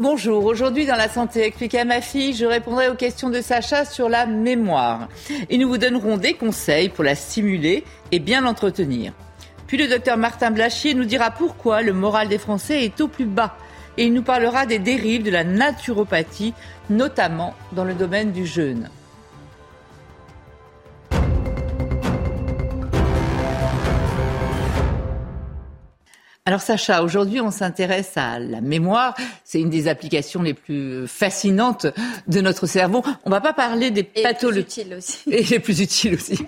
Bonjour, aujourd'hui dans la santé expliquée à ma fille, je répondrai aux questions de Sacha sur la mémoire. Et nous vous donnerons des conseils pour la stimuler et bien l'entretenir. Puis le docteur Martin Blachier nous dira pourquoi le moral des Français est au plus bas. Et il nous parlera des dérives de la naturopathie, notamment dans le domaine du jeûne. Alors Sacha, aujourd'hui on s'intéresse à la mémoire. C'est une des applications les plus fascinantes de notre cerveau. On va pas parler des pathologies. utiles aussi. Et les plus utiles aussi.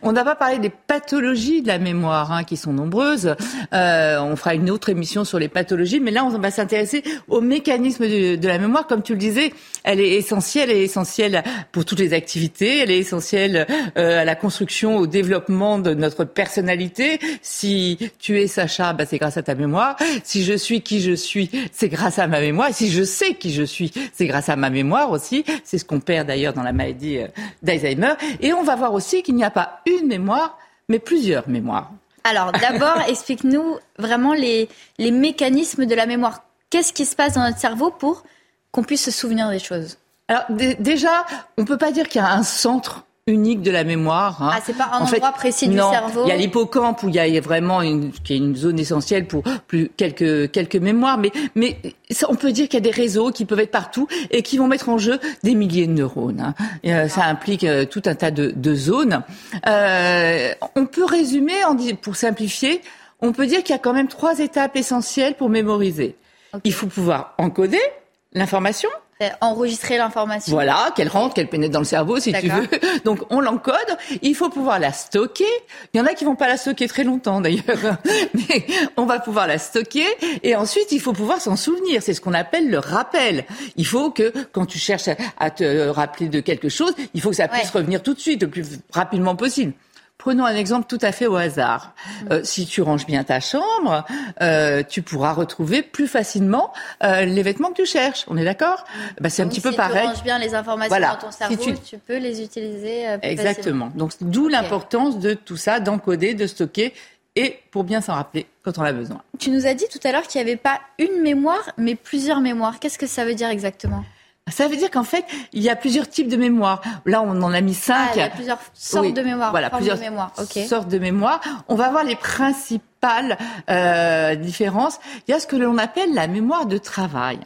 On ne va pas parler des pathologies de la mémoire, hein, qui sont nombreuses. Euh, on fera une autre émission sur les pathologies, mais là on va s'intéresser au mécanisme de, de, la mémoire. Comme tu le disais, elle est essentielle, elle est essentielle pour toutes les activités, elle est essentielle euh, à la construction, au développement de notre personnalité. Si tu es Sacha, bah, c'est grâce à ta mémoire. Si je suis qui je suis, c'est grâce à ma mémoire. Et si je sais qui je suis, c'est grâce à ma mémoire aussi. C'est ce qu'on perd d'ailleurs dans la maladie euh, d'Alzheimer. Et on va voir aussi qu'il n'y a pas une mémoire, mais plusieurs mémoires. Alors d'abord, explique-nous vraiment les, les mécanismes de la mémoire. Qu'est-ce qui se passe dans notre cerveau pour qu'on puisse se souvenir des choses? Alors déjà, on peut pas dire qu'il y a un centre unique de la mémoire. Hein. Ah, c'est pas un en endroit fait, précis du non, cerveau. Il y a l'hippocampe où il y a vraiment une, qui est une zone essentielle pour plus quelques quelques mémoires, mais mais on peut dire qu'il y a des réseaux qui peuvent être partout et qui vont mettre en jeu des milliers de neurones. Hein. Et, euh, ça implique euh, tout un tas de, de zones. Euh, on peut résumer, en, pour simplifier, on peut dire qu'il y a quand même trois étapes essentielles pour mémoriser. Okay. Il faut pouvoir encoder l'information enregistrer l'information. Voilà, qu'elle rentre, qu'elle pénètre dans le cerveau, si tu veux. Donc on l'encode. Il faut pouvoir la stocker. Il y en a qui vont pas la stocker très longtemps d'ailleurs, mais on va pouvoir la stocker. Et ensuite, il faut pouvoir s'en souvenir. C'est ce qu'on appelle le rappel. Il faut que quand tu cherches à te rappeler de quelque chose, il faut que ça puisse ouais. revenir tout de suite, le plus rapidement possible. Prenons un exemple tout à fait au hasard. Euh, si tu ranges bien ta chambre, euh, tu pourras retrouver plus facilement euh, les vêtements que tu cherches. On est d'accord? Bah, C'est un petit si peu pareil. Si tu ranges bien les informations voilà. dans ton cerveau, si tu... tu... peux les utiliser plus Exactement. Donc d'où okay. l'importance de tout ça, d'encoder, de stocker et pour bien s'en rappeler quand on a besoin. Tu nous as dit tout à l'heure qu'il n'y avait pas une mémoire, mais plusieurs mémoires. Qu'est-ce que ça veut dire exactement? Ça veut dire qu'en fait, il y a plusieurs types de mémoire. Là, on en a mis cinq. Ah, il y a plusieurs sortes oui, de mémoire. Voilà, plusieurs de mémoire. Okay. sortes de mémoire. On va voir les principales euh, différences. Il y a ce que l'on appelle la mémoire de travail.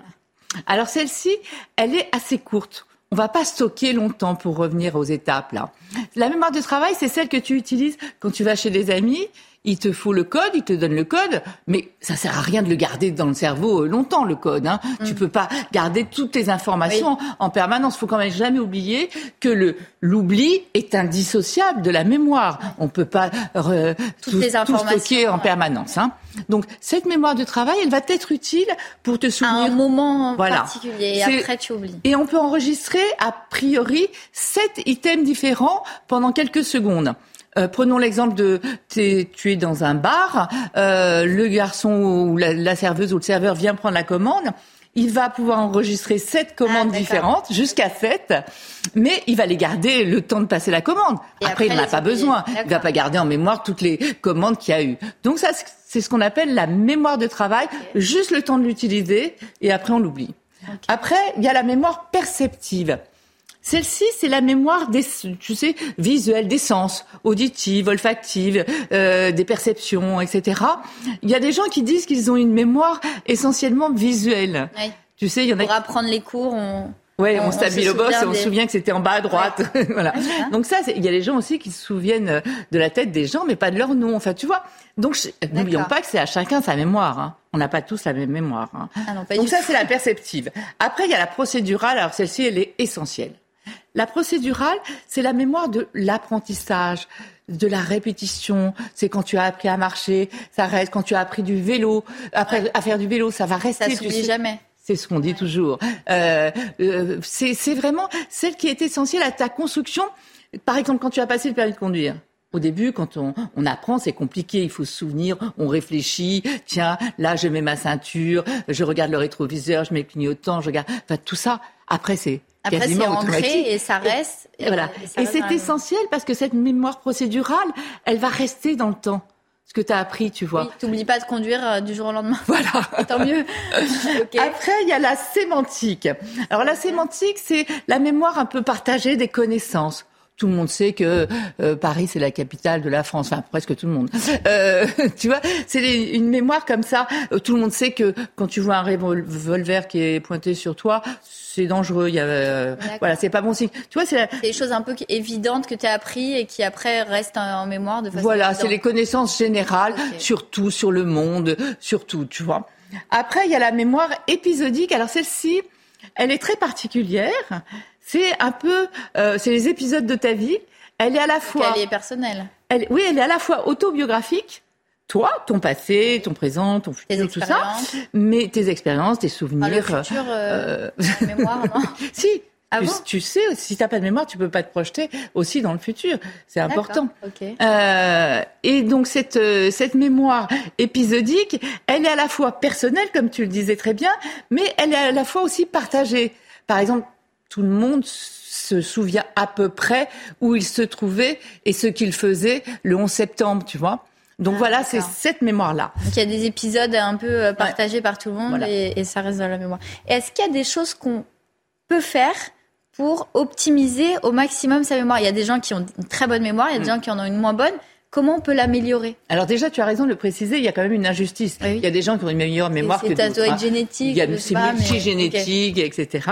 Alors celle-ci, elle est assez courte. On va pas stocker longtemps pour revenir aux étapes là. La mémoire de travail, c'est celle que tu utilises quand tu vas chez des amis il te faut le code, il te donne le code, mais ça sert à rien de le garder dans le cerveau longtemps le code. Hein. Mm. Tu peux pas garder toutes tes informations oui. en permanence. Il faut quand même jamais oublier que le l'oubli est indissociable de la mémoire. On peut pas re, toutes tout, les informations, tout stocker en permanence. Hein. Donc cette mémoire de travail, elle va être utile pour te souvenir à un moment voilà. particulier. Et après tu oublies. Et on peut enregistrer a priori sept items différents pendant quelques secondes. Euh, prenons l'exemple de es, tu es dans un bar, euh, le garçon ou la, la, serveuse ou le serveur vient prendre la commande. Il va pouvoir enregistrer sept commandes ah, différentes, jusqu'à sept, mais il va les garder le temps de passer la commande. Après, après, il n'en a pas besoin. Il va pas garder en mémoire toutes les commandes qu'il y a eu. Donc ça, c'est ce qu'on appelle la mémoire de travail, okay. juste le temps de l'utiliser, et après on l'oublie. Okay. Après, il y a la mémoire perceptive. Celle-ci, c'est la mémoire des, tu sais, visuelle, des sens, auditive, olfactive, euh, des perceptions, etc. Il y a des gens qui disent qu'ils ont une mémoire essentiellement visuelle. Oui. Tu sais, il y en a. Pour apprendre les cours, on. Ouais, on, on stabile au boss et on des... se souvient que c'était en bas à droite. Ouais. voilà. Ouais, Donc ça, il y a des gens aussi qui se souviennent de la tête des gens, mais pas de leur nom. Enfin, tu vois. Donc n'oublions pas que c'est à chacun sa mémoire. Hein. On n'a pas tous la même mémoire. Hein. Ah non, Donc ça, c'est la perceptive. Après, il y a la procédurale. Alors celle-ci, elle est essentielle. La procédurale, c'est la mémoire de l'apprentissage, de la répétition. C'est quand tu as appris à marcher, ça reste. Quand tu as appris du vélo, après à faire du vélo, ça va rester. Ça s'oublie jamais. C'est ce qu'on dit toujours. Euh, euh, c'est vraiment celle qui est essentielle à ta construction. Par exemple, quand tu as passé le permis de conduire. Au début, quand on, on apprend, c'est compliqué. Il faut se souvenir, on réfléchit. Tiens, là, je mets ma ceinture, je regarde le rétroviseur, je mets le clignotant, je regarde. Enfin, tout ça. Après, c'est après, c'est ancré et ça reste. Et, voilà. Et, c'est essentiel parce que cette mémoire procédurale, elle va rester dans le temps ce que tu as appris, tu vois. Oui, t'oublies pas de conduire euh, du jour au lendemain. Voilà. Tant mieux. Après, il y a la sémantique. Alors la sémantique, c'est la mémoire un peu partagée des connaissances. Tout le monde sait que euh, Paris c'est la capitale de la France, enfin presque tout le monde. Euh, tu vois, c'est une mémoire comme ça. Euh, tout le monde sait que quand tu vois un revolver qui est pointé sur toi, c'est dangereux. Il y a, euh, voilà, c'est pas bon signe. Tu vois, c'est des choses un peu évidentes que tu as appris et qui après restent en, mémoire de façon. Voilà, c'est les connaissances générales, surtout sur le monde, surtout, tu vois. Après, il y a la mémoire épisodique. Alors celle-ci, elle est très particulière. C'est un peu, euh, c'est les épisodes de ta vie. Elle est à la fois. Elle est personnelle. Elle, oui, elle est à la fois autobiographique. Toi, ton passé, ton présent, ton futur, tout ça. Mais tes expériences, tes souvenirs. Ah, le futur, euh, euh... mémoire, non Si. Ah tu, tu, sais, si t'as pas de mémoire, tu peux pas te projeter aussi dans le futur. C'est important. Okay. Euh, et donc cette euh, cette mémoire épisodique, elle est à la fois personnelle, comme tu le disais très bien, mais elle est à la fois aussi partagée. Par exemple, tout le monde se souvient à peu près où il se trouvait et ce qu'il faisait le 11 septembre, tu vois. Donc ah, voilà, c'est cette mémoire-là. Donc il y a des épisodes un peu euh, partagés par tout le monde et, ça reste dans la mémoire. Est-ce qu'il y a des choses qu'on peut faire pour optimiser au maximum sa mémoire? Il y a des gens qui ont une très bonne mémoire, il y a des mm. gens qui en ont une moins bonne. Comment on peut l'améliorer Alors déjà, tu as raison de le préciser, il y a quand même une injustice. Il y a des gens qui ont une meilleure mémoire que d'autres. C'est hein. génétique. Il y a c'est multigénétique, etc.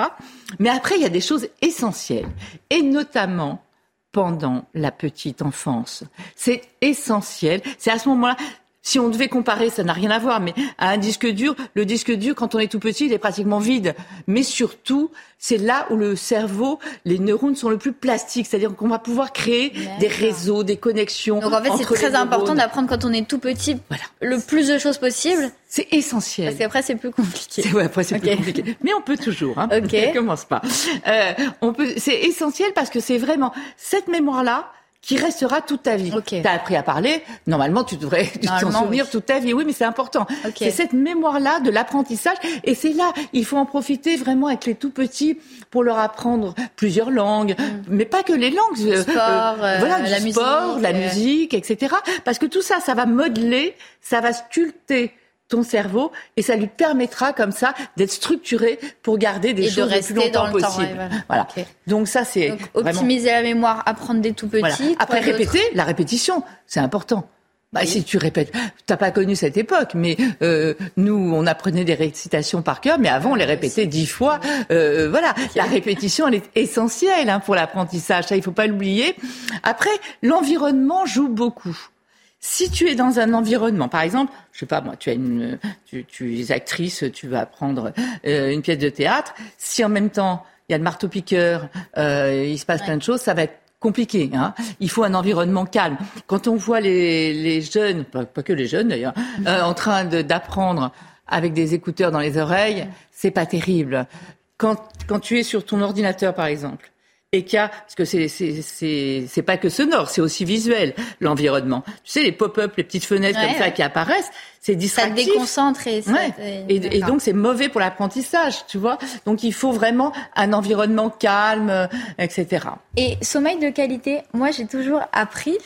Mais après, il y a des choses essentielles, et notamment pendant la petite enfance. C'est essentiel. C'est à ce moment-là, si on devait comparer, ça n'a rien à voir, mais à un disque dur, le disque dur, quand on est tout petit, il est pratiquement vide. Mais surtout, c'est là où le cerveau, les neurones sont le plus plastiques, c'est-à-dire qu'on va pouvoir créer des réseaux, des connexions. Donc en fait, c'est très important d'apprendre quand on est tout petit le plus de choses possible. C'est essentiel. Parce qu'après, c'est plus compliqué. Ouais, après, c'est plus compliqué. Mais on peut toujours. Hein. Ok. On commence pas. Euh, on peut. C'est essentiel parce que c'est vraiment cette mémoire-là qui restera toute ta vie. Okay. Tu as appris à parler, normalement tu devrais t'en souvenir toute ta vie. Oui, mais c'est important. C'est cette mémoire-là de l'apprentissage et c'est là, il faut en profiter vraiment avec les tout petits pour leur apprendre plusieurs langues, mm. mais pas que les langues. Le euh, sport, euh, voilà, la sport, musique, la musique, etc. Parce que tout ça, ça va modeler, ça va sculpter ton cerveau et ça lui permettra comme ça d'être structuré pour garder des choses le plus longtemps possible. voilà. Donc ça c'est optimiser la mémoire, apprendre des tout petits. Après répéter, la répétition, c'est important. Bah, Si tu répètes, t'as pas connu cette époque, mais euh, nous, on apprenait des récitations par cœur, mais avant, on les répétait dix fois. Euh, voilà, la répétition, elle est essentielle hein, pour l'apprentissage. Ça, il faut pas l'oublier. Après, l'environnement joue beaucoup. Si tu es dans un environnement, par exemple, je sais pas moi, tu as une, tu, tu es actrice, tu vas apprendre euh, une pièce de théâtre. Si en même temps il y a le marteau piqueur, euh, il se passe plein de choses, ça va être compliqué. Hein. Il faut un environnement calme. Quand on voit les, les jeunes, pas, que les jeunes d'ailleurs, euh, en train d'apprendre avec des écouteurs dans les oreilles, c'est pas terrible. Quand, quand tu es sur ton ordinateur, par exemple, et qu'il y a, parce que c'est c'est c'est pas que sonore, c'est aussi visuel l'environnement. Tu sais les pop-up, les petites fenêtres comme ça qui apparaissent, c'est distractif. Ça déconcentre et, et, donc c'est mauvais pour l'apprentissage, tu vois. Donc il faut vraiment un environnement calme, euh, etc. Et sommeil de qualité, moi j'ai toujours appris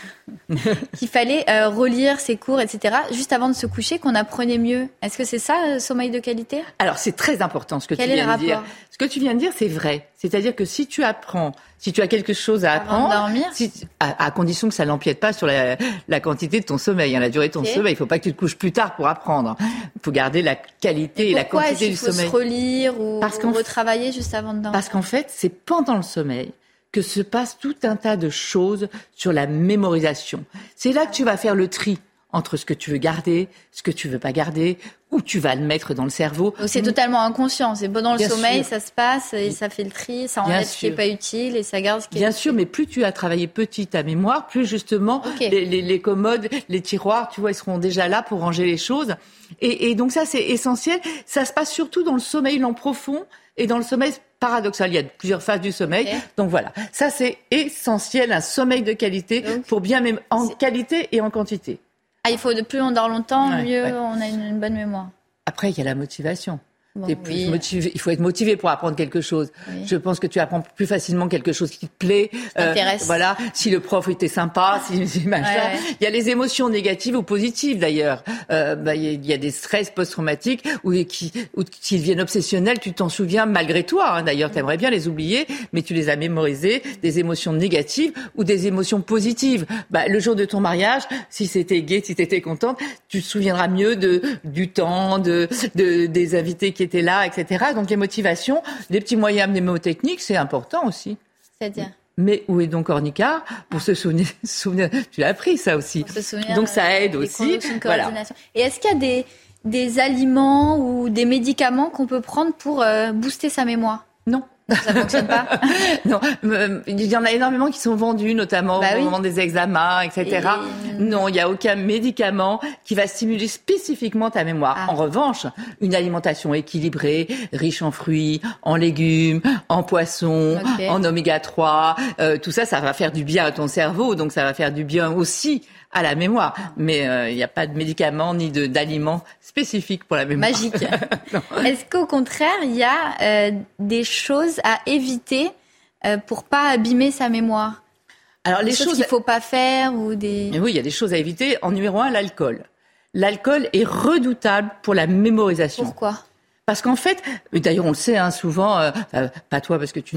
qu'il fallait euh, relire ses cours, etc. Juste avant de se coucher, qu'on apprenait mieux. Est-ce que c'est ça, euh, sommeil de qualité? Alors c'est très important ce que tu viens de dire. Ce que tu viens de dire, c'est vrai. C'est-à-dire que si tu apprends si tu as quelque chose à apprendre, si, à, condition que ça n'empiète pas sur la, la, quantité de ton sommeil, hein, la durée de ton sommeil. Il faut pas que tu te couches plus tard pour apprendre. Il faut garder la qualité et, la quantité du sommeil. Pourquoi se relire ou, Parce ou retravailler juste avant de dormir? Parce qu'en fait, c'est pendant le sommeil que se passe tout un tas de choses sur la mémorisation. C'est là que tu vas faire le tri entre ce que tu veux garder, ce que tu veux pas garder, où tu vas le mettre dans le cerveau. C'est totalement inconscient. C'est pendant le sommeil, ça se passe et ça fait le tri, ça enlève ce qui est pas utile et ça garde ce qui Bien est sûr, mais plus tu as travaillé petit ta mémoire, plus justement les, les, les, commodes, les tiroirs, tu vois, ils seront déjà là pour ranger les choses. Et, et donc ça, c'est essentiel. Ça se passe surtout dans le sommeil lent profond et dans le sommeil paradoxal. Il y a plusieurs phases du sommeil. Donc voilà, ça c'est essentiel, un sommeil de qualité pour bien même en qualité et en quantité. Ah, il faut de plus on dort longtemps, mieux on a une bonne mémoire. Après, il y a la motivation il faut être motivé pour apprendre quelque chose. Je pense que tu apprends plus facilement quelque chose qui te plaît. Euh, voilà, si le prof était sympa, si, si machin. Il y a les émotions négatives ou positives d'ailleurs. Euh, bah, il y a des stress post-traumatiques ou qui, ou qui deviennent obsessionnels. Tu t'en souviens malgré toi. Hein, d'ailleurs, tu aimerais bien les oublier, mais tu les as mémorisés. Des émotions négatives ou des émotions positives. Bah, le jour de ton mariage, si c'était gay, si t'étais contente, tu te souviendras mieux de du temps, de, de des invités qui était là, etc. Donc les motivations, les petits moyens mnémotechniques, c'est important aussi. C'est-à-dire mais où est donc Ornica Pour se souvenir, souvenir tu l'as appris ça aussi. donc ça aide aussi. Voilà. Et est-ce qu'il y a des, des aliments ou des médicaments qu'on peut prendre pour euh, booster sa mémoire? Non. Ça fonctionne pas Non, il y en a énormément qui sont vendus, notamment bah au moment des examens, etc. Non, il n'y a aucun médicament qui va stimuler spécifiquement ta mémoire. Ah. En revanche, une alimentation équilibrée, riche en fruits, en légumes, en poissons, en oméga 3, euh, tout ça, ça va faire du bien à ton cerveau, donc ça va faire du bien aussi à la mémoire. Mais euh, il n'y a pas de médicaments ni d'aliments spécifiques pour la mémoire. Magique. Est-ce qu'au contraire, il y a euh, des choses à éviter euh, pour pas abîmer sa mémoire Alors les choses qu'il faut pas faire ou des. oui, il y a des choses à éviter. En numéro un, l'alcool. L'alcool est redoutable pour la mémorisation. Pourquoi? Parce qu'en fait, d'ailleurs on le sait hein, souvent, euh, pas toi parce que tu,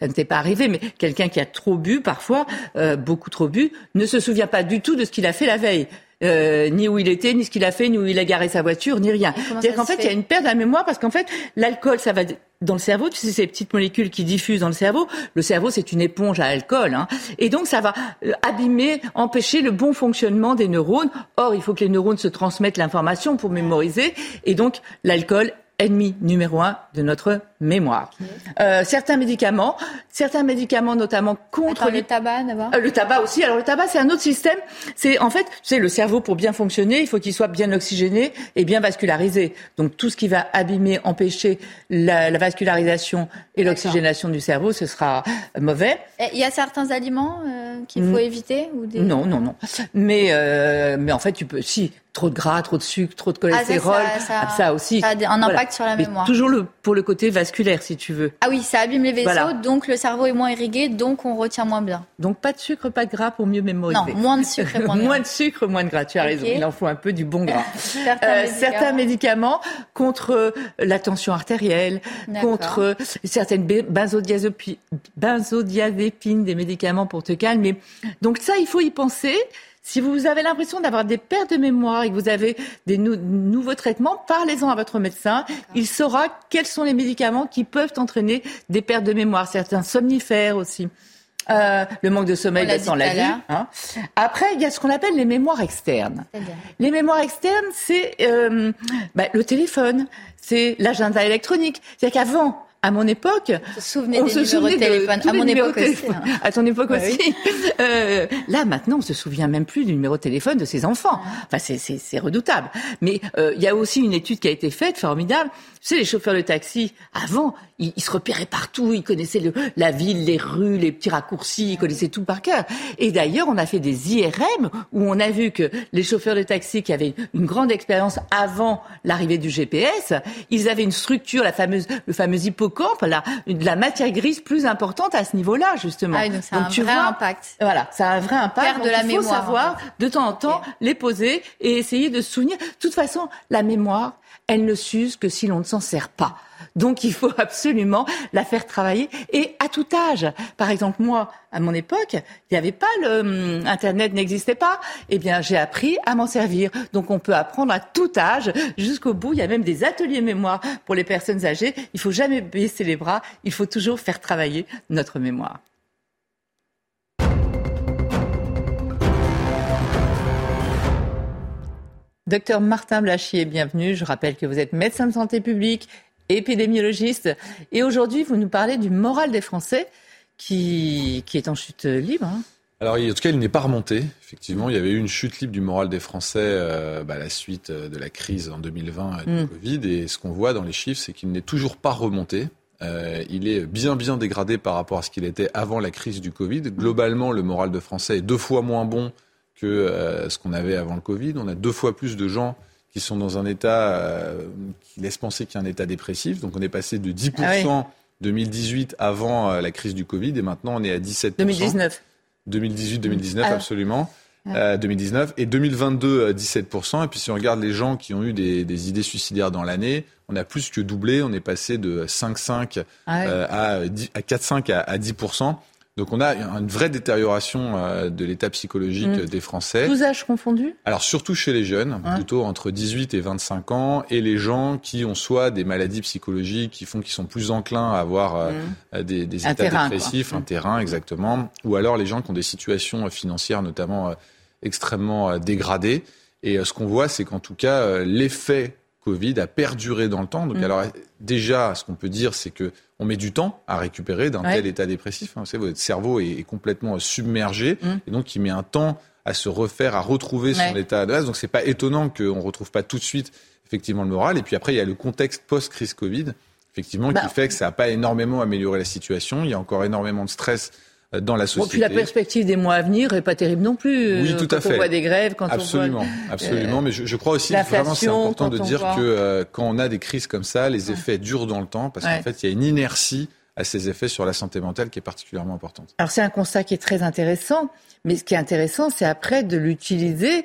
ça ne t'est pas arrivé, mais quelqu'un qui a trop bu parfois, euh, beaucoup trop bu, ne se souvient pas du tout de ce qu'il a fait la veille. Euh, ni où il était, ni ce qu'il a fait, ni où il a garé sa voiture, ni rien. C'est-à-dire qu'en fait, il y a une perte de la mémoire parce qu'en fait, l'alcool, ça va dans le cerveau, tu sais, ces petites molécules qui diffusent dans le cerveau. Le cerveau, c'est une éponge à alcool, hein, et donc ça va euh, abîmer, empêcher le bon fonctionnement des neurones. Or, il faut que les neurones se transmettent l'information pour mémoriser, et donc l'alcool ennemi numéro un de notre mémoire. Euh, certains médicaments, certains médicaments notamment contre le tabac d'abord. Euh, le tabac aussi. Alors le tabac c'est un autre système. C'est en fait, tu sais, le cerveau pour bien fonctionner, il faut qu'il soit bien oxygéné et bien vascularisé. Donc tout ce qui va abîmer, empêcher la, la vascularisation et l'oxygénation du cerveau, ce sera mauvais. Il y a certains aliments euh, qu'il faut éviter ou des... Non, non, non. Mais mais en fait, tu peux si trop de gras, trop de sucre, trop de ah, cholestérol, ça, ça, aussi. Ça a un impact sur la mémoire. toujours le, pour le côté vasculaire, si tu veux. Ah oui, ça abîme les vaisseaux, donc le cerveau est moins irrigué, donc on retient moins bien. Donc pas de sucre, pas de gras pour mieux mémoriser. Non, moins de sucre et moins de gras. moins de sucre, moins de gras, tu as raison. Il en faut un peu du bon gras. certains, euh, médicaments. certains, médicaments. contre euh, la tension artérielle, contre certaines benzodiazépines, des médicaments pour te calmer. Donc ça, il faut y penser. Si vous avez l'impression d'avoir des pertes de mémoire et que vous avez des nouveaux traitements, parlez-en à votre médecin. Il saura quels sont les médicaments qui peuvent entraîner des pertes de mémoire. Certains somnifères aussi. Euh, le manque de sommeil, on l'a vu. Hein. Après, il y a ce qu'on appelle les mémoires externes. Les mémoires externes, c'est euh, bah, le téléphone, c'est l'agenda électronique. C'est-à-dire qu'avant, à mon époque, on se souvenait de téléphone. À mon époque aussi. Hein. À ton époque aussi. Euh, là, maintenant, on se souvient même plus du numéro de téléphone de ses enfants. Enfin, c'est redoutable. Mais euh, il y a aussi une étude qui a été faite, formidable. Tu sais, les chauffeurs de taxi, avant, ils, se repéraient partout. Ils connaissaient le, la ville, les rues, les petits raccourcis. Ils connaissaient tout par cœur. Et d'ailleurs, on a fait des IRM où on a vu que les chauffeurs de taxi qui avaient une grande expérience avant l'arrivée du GPS, ils avaient une structure, la fameuse, le fameux hippocampe, la, de la matière grise plus importante à ce niveau-là, justement. Ah donc ça a un vrai impact. Voilà, ça a un vrai impact. de la il faut savoir, de temps en temps, les poser et essayer de se souvenir. De toute façon, la mémoire, elle ne s'use que si l'on ne s'en sert pas. Donc il faut absolument la faire travailler et à tout âge. Par exemple, moi, à mon époque, il n'y avait pas le hum, Internet n'existait pas. Eh bien, j'ai appris à m'en servir. Donc on peut apprendre à tout âge jusqu'au bout. Il y a même des ateliers mémoire pour les personnes âgées. Il faut jamais baisser les bras. Il faut toujours faire travailler notre mémoire. Docteur Martin Blachier, bienvenue. Je rappelle que vous êtes médecin de santé publique, épidémiologiste. Et aujourd'hui, vous nous parlez du moral des Français qui, qui est en chute libre. Hein. Alors, en tout cas, il n'est pas remonté. Effectivement, il y avait eu une chute libre du moral des Français euh, bah, à la suite euh, de la crise en 2020 euh, du mm. Covid. Et ce qu'on voit dans les chiffres, c'est qu'il n'est toujours pas remonté. Euh, il est bien bien dégradé par rapport à ce qu'il était avant la crise du Covid. Globalement, le moral de Français est deux fois moins bon que euh, ce qu'on avait avant le Covid. On a deux fois plus de gens qui sont dans un état euh, qui laisse penser qu'il y a un état dépressif. Donc on est passé de 10% 2018 ah avant la crise du Covid et maintenant on est à 17%. 2019. 2018-2019, absolument. 2019 et 2022 17%. Et puis si on regarde les gens qui ont eu des, des idées suicidaires dans l'année, on a plus que doublé. On est passé de 5,5 ah euh, à, à 4,5 à, à 10%. Donc on a une vraie détérioration euh, de l'état psychologique mm. des Français. Tous âges confondus? Alors surtout chez les jeunes, plutôt entre 18 et 25 ans, et les gens qui ont soit des maladies psychologiques qui font qu'ils sont plus enclins à avoir euh, mm. des, des états dépressifs, un terrain exactement, ou alors les gens qui ont des situations financières notamment extrêmement dégradées. Et ce qu'on voit, c'est qu'en tout cas, l'effet Covid a perduré dans le temps. Donc, mm. alors, déjà, ce qu'on peut dire, c'est que on met du temps à récupérer d'un tel état dépressif. Hein. Vous savez, votre cerveau est, complètement submergé, mm. et donc il met un temps à se refaire, à retrouver son état de base. Donc, c'est pas étonnant qu'on ne retrouve pas tout de suite effectivement le moral. Et puis après, il y a le contexte post-crise Covid, effectivement, qui bah. fait que ça n'a pas énormément amélioré la situation. Il y a encore énormément de stress dans la société. Bon, puis la perspective des mois à venir est pas terrible non plus. Oui, tout quand à fait. On voit des grèves, quand absolument, on voit absolument. Mais je, je crois aussi que vraiment c'est important de dire que euh, quand on a des crises comme ça, les effets durent dans le temps parce qu'en fait il y a une inertie à ces effets sur la santé mentale qui est particulièrement importante. Alors c'est un constat qui est très intéressant, mais ce qui est intéressant, c'est après de l'utiliser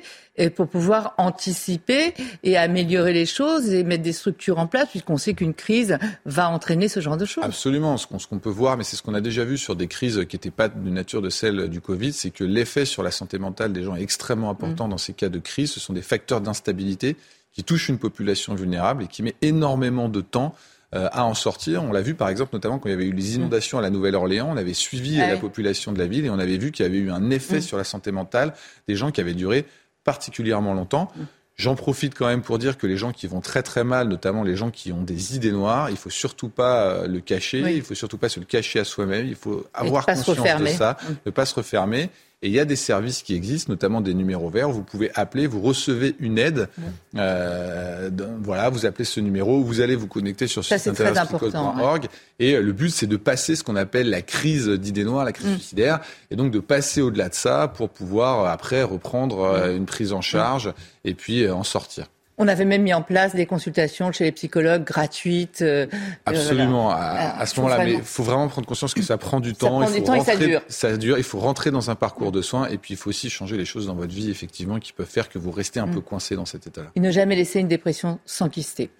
pour pouvoir anticiper et améliorer les choses et mettre des structures en place, puisqu'on sait qu'une crise va entraîner ce genre de choses. Absolument. Ce qu'on peut voir, mais c'est ce qu'on a déjà vu sur des crises qui n'étaient pas de nature de celle du Covid, c'est que l'effet sur la santé mentale des gens est extrêmement important mm. dans ces cas de crise. Ce sont des facteurs d'instabilité qui touchent une population vulnérable et qui met énormément de temps euh, à en sortir. On l'a vu par exemple notamment quand il y avait eu les inondations à la Nouvelle-Orléans, on avait suivi la population de la ville et on avait vu qu'il y avait eu un effet mm. sur la santé mentale des gens qui avaient duré particulièrement longtemps. J'en profite quand même pour dire que les gens qui vont très très mal, notamment les gens qui ont des idées noires, il faut surtout pas euh, le cacher, il faut surtout pas se le cacher à soi-même, il faut avoir conscience de ça, mm. ne pas se refermer et il y a des services qui existent, notamment des numéros verts. Vous pouvez appeler, vous recevez une aide. Euh, voilà, vous appelez ce numéro, vous allez vous connecter sur site internet.org. Et euh, le but, c'est de passer ce qu'on appelle la crise d'idées noires, la crise mm. suicidaire, et donc de passer au-delà de ça pour pouvoir euh, après reprendre une prise en charge et puis en sortir. On avait même mis en place des consultations chez les psychologues gratuites. Euh, euh, Absolument. À, ce moment-là, mais il faut vraiment prendre conscience que ça prend du temps. Ça prend il faut du temps rentrer, et ça dure. Ça dure. Il faut rentrer dans un parcours de soins et puis il faut aussi changer les choses dans votre vie, effectivement, qui peuvent faire que vous restez un mm. peu coincé dans cet état-là. Et ne jamais laisser une dépression s'enquister.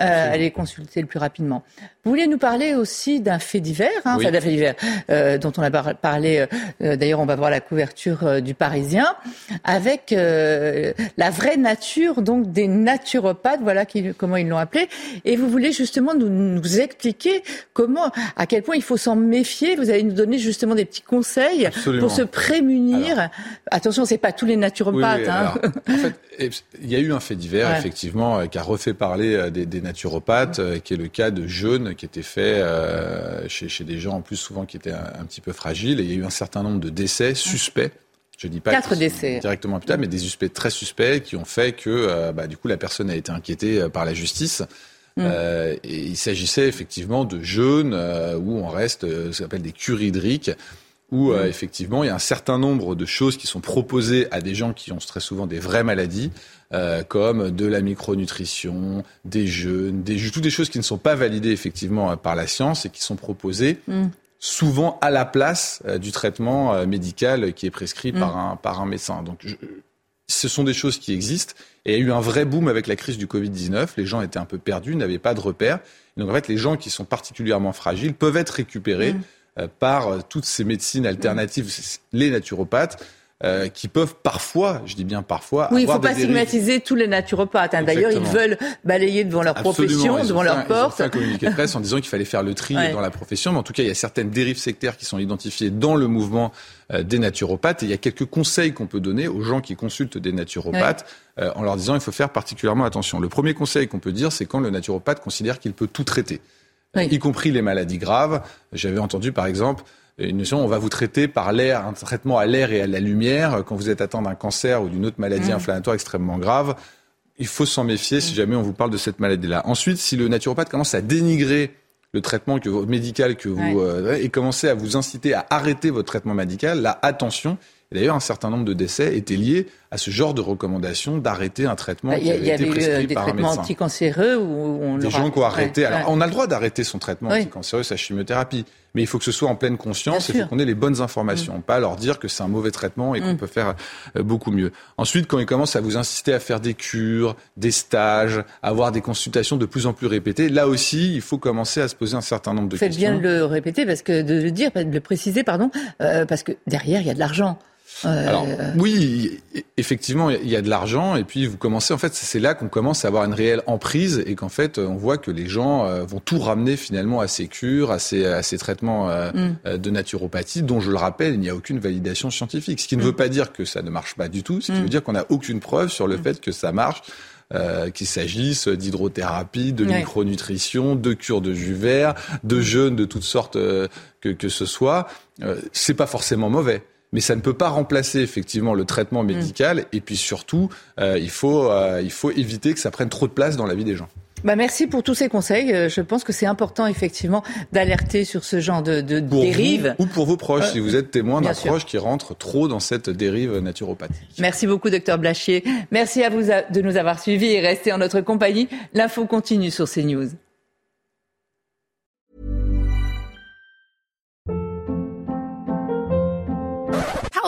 Euh, allez consulter le plus rapidement. Vous voulez nous parler aussi d'un fait divers, hein, d'un fait divers euh, dont on a parlé. Euh, D'ailleurs, on va voir la couverture du Parisien avec la vraie nature donc des naturopathes, voilà comment ils l'ont appelé. Et vous voulez justement nous, nous, expliquer comment, à quel point il faut s'en méfier. Vous allez nous donner justement des petits conseils pour se prémunir. Alors, Attention, c'est pas tous les naturopathes. hein. en fait, il y a eu un fait divers, effectivement, euh, qui a refait parler euh, des, des naturopathes, euh, qui est le cas de jeûnes qui étaient faits chez, chez, des gens en plus souvent qui étaient un, petit peu fragiles. Et il y a eu un certain nombre de décès suspects je dis pas Quatre décès. directement imputables, mais des suspects très suspects qui ont fait que, bah, du coup, la personne a été inquiétée par la justice. Mm. Euh, et il s'agissait effectivement de jeûnes où on reste ce qu'on appelle des hydriques, où euh, effectivement il y a un certain nombre de choses qui sont proposées à des gens qui ont très souvent des vraies maladies, euh, comme de la micronutrition, des jeûnes, des toutes des choses qui ne sont pas validées effectivement euh, par la science et qui sont proposées mm. souvent à la place du traitement médical qui est prescrit mm. par, un, par un médecin. Donc ce sont des choses qui existent et il y a eu un vrai boom avec la crise du Covid-19. Les gens étaient un peu perdus, n'avaient pas de repères. Donc en fait, les gens qui sont particulièrement fragiles peuvent être récupérés. Mm. Euh, par euh, toutes ces médecines alternatives, les naturopathes. euh, qui peuvent parfois, je dis bien parfois, oui, il ne faut pas stigmatiser tous les naturopathes. Hein. D'ailleurs, ils veulent balayer devant leur profession, devant leur porte. Ils ont fait un communiqué de presse en disant qu'il fallait faire le tri dans la profession, mais en tout cas, il y a certaines dérives sectaires qui sont identifiées dans le mouvement euh, des naturopathes. Et il y a quelques conseils qu'on peut donner aux gens qui consultent des naturopathes euh, en leur disant il faut faire particulièrement attention. Le premier conseil qu'on peut dire, c'est quand le naturopathe considère qu'il peut tout traiter, y compris les maladies graves. J'avais entendu, par exemple, une notion, on va vous traiter par l'air, un traitement à l'air et à la lumière quand vous êtes atteint d'un cancer ou d'une autre maladie mm. inflammatoire extrêmement grave. Il faut s'en méfier si mm. jamais on vous parle de cette maladie-là. Ensuite, si le naturopathe commence à dénigrer le traitement que, médical que vous euh, et commencer à vous inciter à arrêter votre traitement médical, là, attention, D'ailleurs, un certain nombre de décès étaient liés à ce genre de recommandation d'arrêter un traitement bah, qui avait été prescrit des par traitements anticancéreux où on des gens qui ont arrêté. Alors, on a le droit d'arrêter son traitement anticancéreux, sa chimiothérapie, mais il faut que ce soit en pleine conscience et il faut qu'on ait les bonnes informations, mm. pas leur dire que c'est un mauvais traitement et qu'on mm. peut faire euh, beaucoup mieux. Ensuite, quand ils commencent à vous insister à faire des cures, des stages, à avoir des consultations de plus en plus répétées, là aussi, il faut commencer à se poser un certain nombre de questions. Faites bien de le répéter parce que de le dire, de le préciser, pardon, euh, parce que derrière il y a de l'argent. Alors oui, effectivement, il y a de l'argent et puis vous commencez en fait, c'est là qu'on commence à avoir une réelle emprise et qu'en fait, on voit que les gens euh, vont tout ramener finalement à ces cures, à ces, à ces traitements euh, mm. euh, de naturopathie, dont je le rappelle, il n'y a aucune validation scientifique. Ce qui ne mm. veut pas dire que ça ne marche pas du tout, ce qui mm. veut dire qu'on n'a aucune preuve sur le fait que ça marche. Euh, qu'il s'agisse d'hydrothérapie, de micronutrition, de cure de jus vert, de jeûne de toutes sortes que, que ce soit, euh, c'est pas forcément mauvais mais ça ne peut pas remplacer effectivement le traitement mm. médical. Et puis surtout, euh, il, faut, euh, il faut éviter que ça prenne trop de place dans la vie des gens. Bah merci pour tous ces conseils. Euh, je pense que c'est important effectivement d'alerter sur ce genre de, de dérive. ou pour vos proches, si vous êtes témoin d'un proche qui rentre trop dans cette dérive naturopathique. Merci beaucoup, docteur Blachier. Merci à vous de nous avoir suivis et restez en notre compagnie. L'info continue sur CNews.